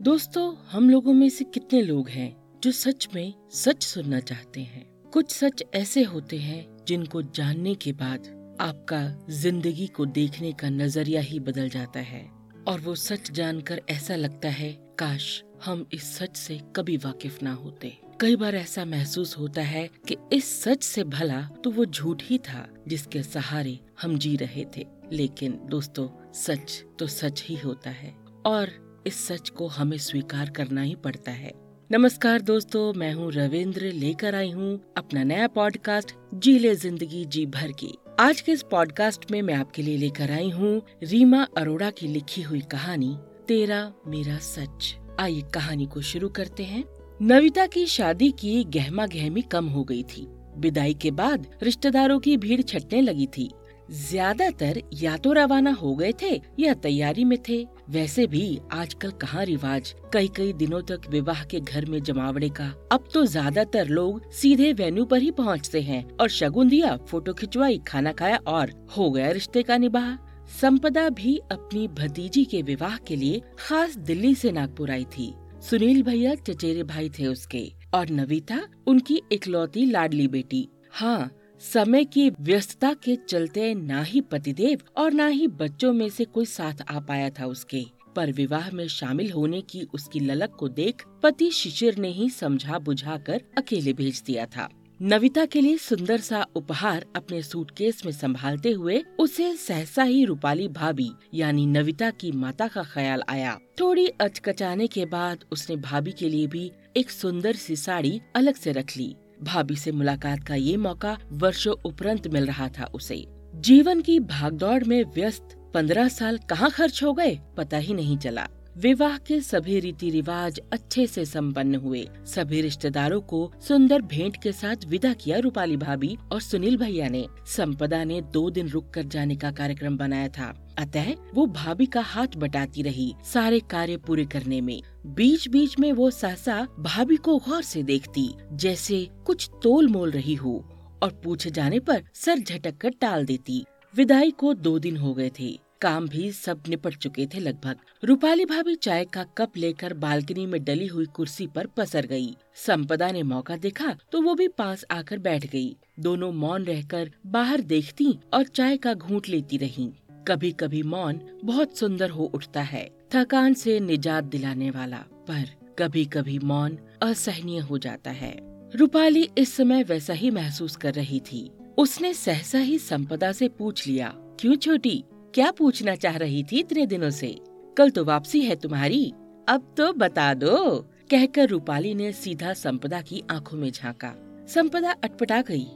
दोस्तों, हम लोगों में से कितने लोग हैं जो सच में सच सुनना चाहते हैं? कुछ सच ऐसे होते हैं जिनको जानने के बाद आपका ज़िंदगी को देखने का नज़रिया ही बदल जाता है। और वो सच जानकर ऐसा लगता है, काश हम इस सच से कभी वाकिफ ना होते। कई बार ऐसा महसूस होता है कि इस सच से भला तो वो झूठ ही था जिसके सहारे हम जी रहे थे। लेकिन दोस्तों, सच तो सच ही होता है। और इस सच को हमें स्वीकार करना ही पड़ता है। नमस्कार दोस्तों, मैं हूँ रविंद्र, लेकर आई हूँ अपना नया पॉडकास्ट जी ले ज़िंदगी जी भर की। आज के इस पॉडकास्ट में मैं आपके लिए लेकर आई हूँ रीमा अरोड़ा की लिखी हुई कहानी, तेरा मेरा सच। आइए कहानी को शुरू करते हैं। नविता की शादी की गहमा गहमी कम हो गई थी। विदाई के बाद रिश्तेदारों की भीड़ छटने लगी थी। ज़्यादातर या तो रवाना हो गए थे या तैयारी में थे। वैसे भी आजकल कहाँ रिवाज? कई कई दिनों तक विवाह के घर में जमावड़े का। अब तो ज़्यादातर लोग सीधे वेन्यू पर ही पहुँचते हैं और शगुन दिया फ़ोटो खिंचवाई, खाना खाया और हो गया रिश्ते का निबाह। संपदा भी अपनी भतीजी के विवाह के लिए खास दिल्ली से नागपुर आई थी। सुनील भैया, चचेरे भाई थे उसके और नविता, उनकी इकलौती लाडली बेटी। हाँ समय की व्यस्तता के चलते ना ही पतिदेव और ना ही बच्चों में से कोई साथ आ पाया था उसके। पर विवाह में शामिल होने की उसकी ललक को देख पति शिशिर ने ही समझा बुझा कर अकेले भेज दिया था। नविता के लिए सुंदर सा उपहार अपने सूटकेस में संभालते हुए उसे सहसा ही रूपाली भाभी, यानी नविता की माता का ख्याल आया। थोड़ी अचकचाने के बाद उसने भाभी के लिए भी एक सुंदर सी साड़ी अलग से रख ली। भाभी से मुलाकात का ये मौका वर्षों उपरांत मिल रहा था उसे। जीवन की भागदौड़ में व्यस्त पंद्रह साल कहाँ खर्च हो गए, पता ही नहीं चला। विवाह के सभी रीति रिवाज अच्छे से संपन्न हुए। सभी रिश्तेदारों को सुंदर भेंट के साथ विदा किया रूपाली भाभी और सुनील भैया ने। संपदा ने दो दिन रुक कर जाने का कार्यक्रम बनाया था। अतः वो भाभी का हाथ बटाती रही सारे कार्य पूरे करने में। बीच बीच में वो सहसा भाभी को गौर से देखती, जैसे कुछ तोल मोल रही हो, और पूछे जाने पर सर झटक कर टाल देती। विदाई को दो दिन हो गए थे। काम भी सब निपट चुके थे लगभग। रूपाली भाभी चाय का कप लेकर बालकनी में डली हुई कुर्सी पर पसर गई। संपदा ने मौका देखा तो वो भी पास आकर बैठ गई। दोनों मौन रहकर बाहर देखती और चाय का घूंट लेती रहीं। कभी कभी मौन बहुत सुंदर हो उठता है, थकान से निजात दिलाने वाला, पर कभी कभी मौन असहनीय हो जाता है। रूपाली इस समय वैसा ही महसूस कर रही थी। उसने सहसा ही संपदा से पूछ लिया, क्यों छोटी? क्या पूछना चाह रही थी इतने दिनों से? कल तो वापसी है तुम्हारी। अब तो बता दो। कहकर रूपाली ने सीधा संपदा की आँखों में झांका। संपदा अटपटा गई।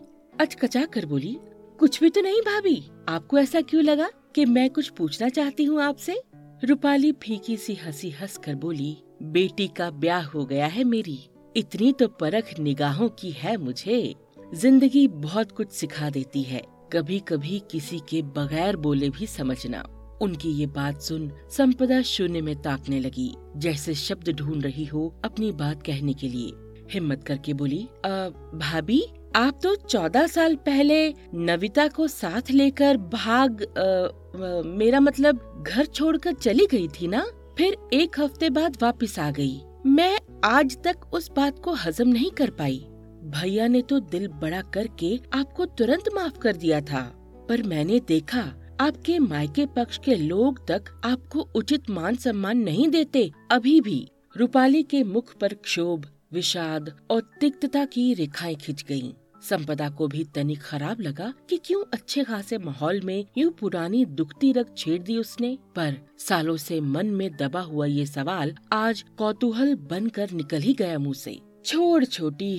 अचकचा कर बोली, कुछ भी तो नहीं भाभी। आपको ऐसा क्यों लगा कि मैं कुछ पूछना चाहती हूँ आपसे? रूपाली फीकी सी हँसी हंस कर बोली, बेटी का ब्याह हो गया है मेरी। इतनी तो परख निगाहों की है मुझे। ज़िंदगी बहुत कुछ सिखा देती है। कभी कभी किसी के बगैर बोले भी समझना। उनकी ये बात सुन संपदा शून्य में ताकने लगी। जैसे शब्द ढूंढ रही हो अपनी बात कहने के लिए। हिम्मत करके बोली भाभी आप तो चौदह साल पहले नविता को साथ लेकर भाग आ, आ, मेरा मतलब घर छोड़कर चली गई थी ना? फिर एक हफ़्ते बाद वापस आ गई। मैं आज तक उस बात को हजम नहीं कर पाई। भैया ने तो दिल बड़ा करके आपको तुरंत माफ़ कर दिया था, पर मैंने देखा आपके मायके पक्ष के लोग तक आपको उचित मान सम्मान नहीं देते, अभी भी रूपाली के मुख पर क्षोभ, विषाद और तिक्तता की रेखाएँ खिंच गयीं। संपदा को भी तनिक खराब लगा कि क्यों अच्छे खासे माहौल में यूँ पुरानी दुखती रग छेड़ दी उसने, पर सालों से मन में दबा हुआ ये सवाल आज कौतूहल बनकर निकल ही गया मुँह से छोड़ छोटी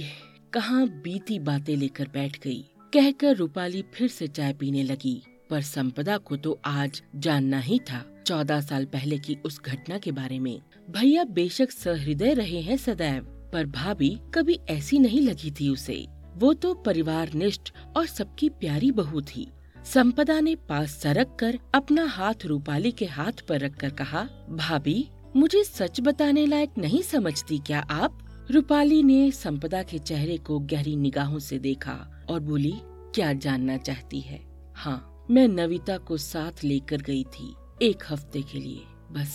कहाँ बीती बातें लेकर बैठ गई। कहकर रूपाली फिर से चाय पीने लगी, पर संपदा को तो आज जानना ही था, चौदह साल पहले की उस घटना के बारे में। भैया बेशक सहृदय रहे हैं सदैव, पर भाभी कभी ऐसी नहीं लगी थी उसे। वो तो परिवार निष्ठ और सबकी प्यारी बहू थी। संपदा ने पास सरक कर अपना हाथ रूपाली के हाथ पर रखकर कहा, भाभी, मुझे सच बताने लायक नहीं समझती क्या आप? रूपाली ने संपदा के चेहरे को गहरी निगाहों से देखा और बोली, क्या जानना चाहती है? हाँ मैं नविता को साथ लेकर गई थी, एक हफ़्ते के लिए, बस,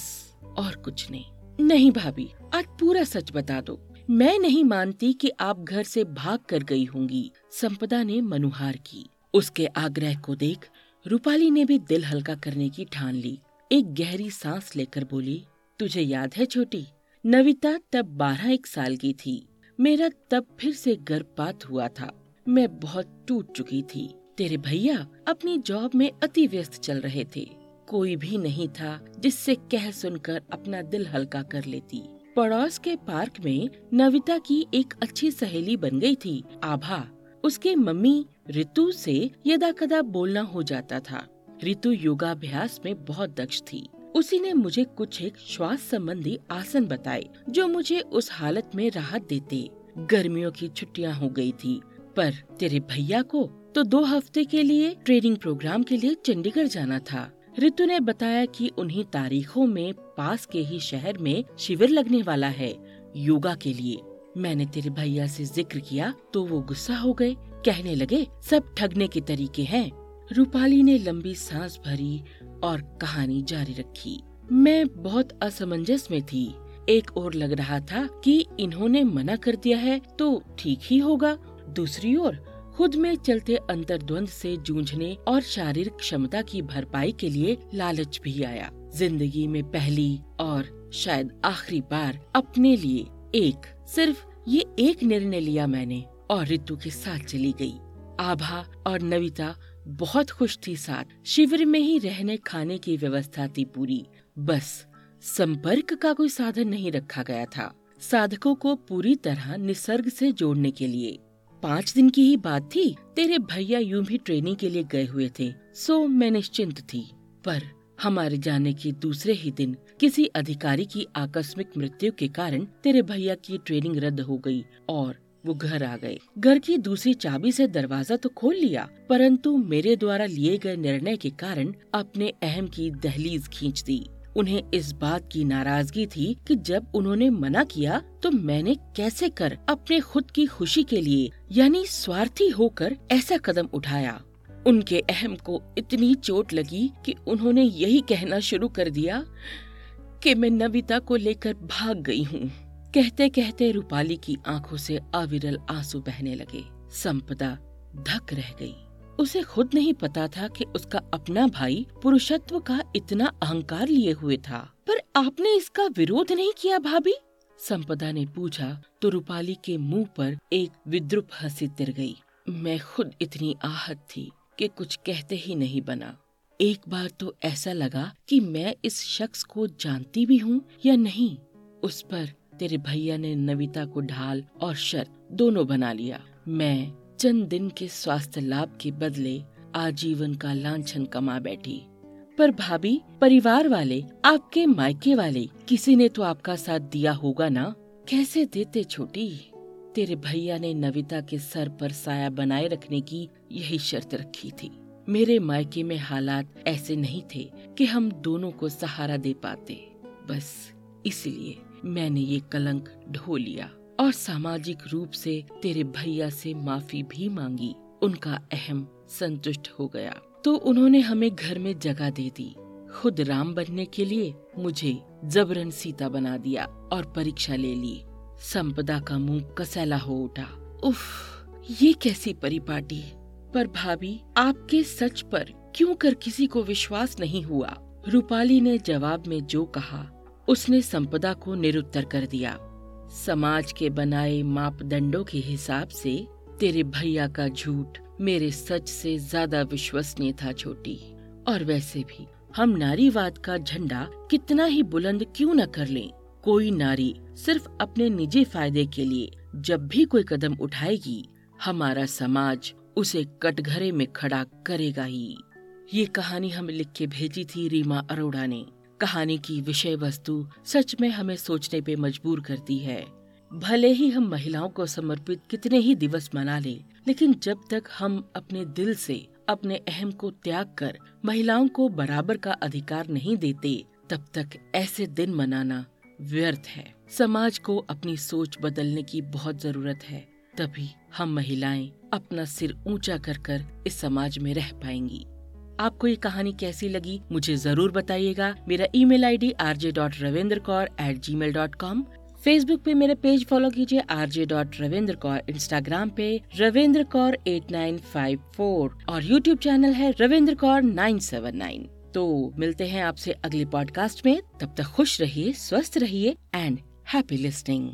और कुछ नहीं। नहीं भाभी, आज पूरा सच बता दो। मैं नहीं मानती कि आप घर से भाग कर गई होंगी, संपदा ने मनुहार की। उसके आग्रह को देख रूपाली ने भी दिल हल्का करने की ठान ली। एक गहरी सांस लेकर बोली, तुझे याद है छोटी? नविता तब बारह एक साल की थी। मेरा तब फिर से गर्भपात हुआ था। मैं बहुत टूट चुकी थी। तेरे भैया अपनी जॉब में अति व्यस्त चल रहे थे। कोई भी नहीं था जिससे कह सुनकर अपना दिल हल्का कर लेती। पड़ोस के पार्क में नविता की एक अच्छी सहेली बन गई थी। आभा, उसके मम्मी ऋतु से यदा कदा बोलना हो जाता था। ऋतु योगाभ्यास में बहुत दक्ष थी। उसी ने मुझे कुछ एक श्वास संबंधी आसन बताए, जो मुझे उस हालत में राहत देते। गर्मियों की छुट्टियाँ हो गई थी, पर तेरे भैया को तो दो हफ़्ते के लिए ट्रेनिंग प्रोग्राम के लिए चंडीगढ़ जाना था। ऋतु ने बताया कि उन्हीं तारीखों में पास के ही शहर में शिविर लगने वाला है, योगा के लिए। मैंने तेरे भैया से ज़िक्र किया तो वो गुस्सा हो गए, कहने लगे, सब ठगने के तरीके हैं। रूपाली ने लंबी सांस भरी और कहानी जारी रखी। मैं बहुत असमंजस में थी। एक और लग रहा था कि इन्होंने मना कर दिया है तो ठीक ही होगा। दूसरी ओर, खुद में चलते अंतर्द्वंद से जूझने और शारीरिक क्षमता की भरपाई के लिए लालच भी आया। ज़िंदगी में पहली और शायद आखिरी बार अपने लिए एक, सिर्फ़ ये एक निर्णय लिया मैंने और ऋतु के साथ चली गई। आभा और नविता बहुत खुश थी साथ। शिविर में ही रहने, खाने की व्यवस्था थी पूरी। बस, संपर्क का कोई साधन नहीं रखा गया था। साधकों को पूरी तरह निसर्ग से जोड़ने के लिए। पाँच दिन की ही बात थी। तेरे भैया यूँ भी ट्रेनिंग के लिए गए हुए थे। सो, मैं निश्चिंत थी। पर हमारे जाने के दूसरे ही दिन किसी अधिकारी की आकस्मिक मृत्यु के कारण तेरे भैया की ट्रेनिंग रद्द हो गई और वो घर आ गए। घर की दूसरी चाबी से दरवाज़ा तो खोल लिया, परंतु मेरे द्वारा लिए गए निर्णय के कारण अपने अहम की दहलीज खींच दी। उन्हें इस बात की नाराज़गी थी कि जब उन्होंने मना किया तो मैंने कैसे कर अपने खुद की खुशी के लिए, यानी स्वार्थी होकर ऐसा कदम उठाया? उनके अहम को इतनी चोट लगी कि उन्होंने यही कहना शुरू कर दिया कि मैं नविता को लेकर भाग गई हूँ। कहते कहते रूपाली की आँखों से अविरल आँसू बहने लगे। संपदा धक रह गई। उसे खुद नहीं पता था कि उसका अपना भाई पुरुषत्व का इतना अहंकार लिए हुए था। पर आपने इसका विरोध नहीं किया भाभी? संपदा ने पूछा तो रूपाली के मुँह पर एक विद्रुप हँसी तिर गई। मैं खुद इतनी आहत थी कि कुछ कहते ही नहीं बना। एक बार तो ऐसा लगा कि मैं इस शख्स को जानती भी हूँ या नहीं। उस पर तेरे भैया ने नविता को ढाल और शर्त दोनों बना लिया। मैं चंद दिन के स्वास्थ्य लाभ के बदले आजीवन का लांछन कमा बैठी। पर भाभी, परिवार वाले, आपके मायके वाले, किसी ने तो आपका साथ दिया होगा ना? कैसे देते छोटी? तेरे भैया ने नविता के सर पर साया बनाए रखने की यही शर्त रखी थी। मेरे मायके में हालात ऐसे नहीं थे कि हम दोनों को सहारा दे पाते। बस, इसलिए मैंने ये कलंक ढो लिया और सामाजिक रूप से तेरे भैया से माफ़ी भी मांगी। उनका अहम संतुष्ट हो गया। तो उन्होंने हमें घर में जगह दे दी। खुद राम बनने के लिए मुझे जबरन सीता बना दिया और परीक्षा ले ली। संपदा का मुँह कसैला हो उठा। उफ, ये कैसी परिपाटी पर भाभी, आपके सच पर क्यों कर किसी को विश्वास नहीं हुआ? रूपाली ने जवाब में जो कहा उसने संपदा को निरुत्तर कर दिया। समाज के बनाए मापदंडों के हिसाब से तेरे भैया का झूठ मेरे सच से ज़्यादा विश्वसनीय था छोटी। और वैसे भी हम नारीवाद का झंडा कितना ही बुलंद क्यों न कर लें? कोई नारी सिर्फ़ अपने निजी फ़ायदे के लिए जब भी कोई कदम उठाएगी, हमारा समाज उसे कटघरे में खड़ा करेगा ही। ये कहानी हमें लिख के भेजी थी रीमा अरोड़ा ने। कहानी की विषय वस्तु सच में हमें सोचने पे मजबूर करती है। भले ही हम महिलाओं को समर्पित कितने ही दिवस मना ले, लेकिन जब तक हम अपने दिल से अपने अहम को त्याग कर महिलाओं को बराबर का अधिकार नहीं देते, तब तक ऐसे दिन मनाना व्यर्थ है। समाज को अपनी सोच बदलने की बहुत ज़रूरत है, तभी हम महिलाएँ अपना सिर ऊँचा कर कर इस समाज में रह पाएँगी। आपको ये कहानी कैसी लगी, मुझे ज़रूर बताइएगा। मेरा email ID RJ dot Ravinder Kaur at Gmail dot com Facebook पे मेरा पेज फॉलो कीजिए R J dot Ravinder Kaur Instagram पे Ravinder Kaur at nine five four और यूट्यूब चैनल है Ravinder Kaur nine seven nine तो मिलते हैं आपसे अगले पॉडकास्ट में। तब तक खुश रहिए, स्वस्थ रहिए एंड हैप्पी लिस्निंग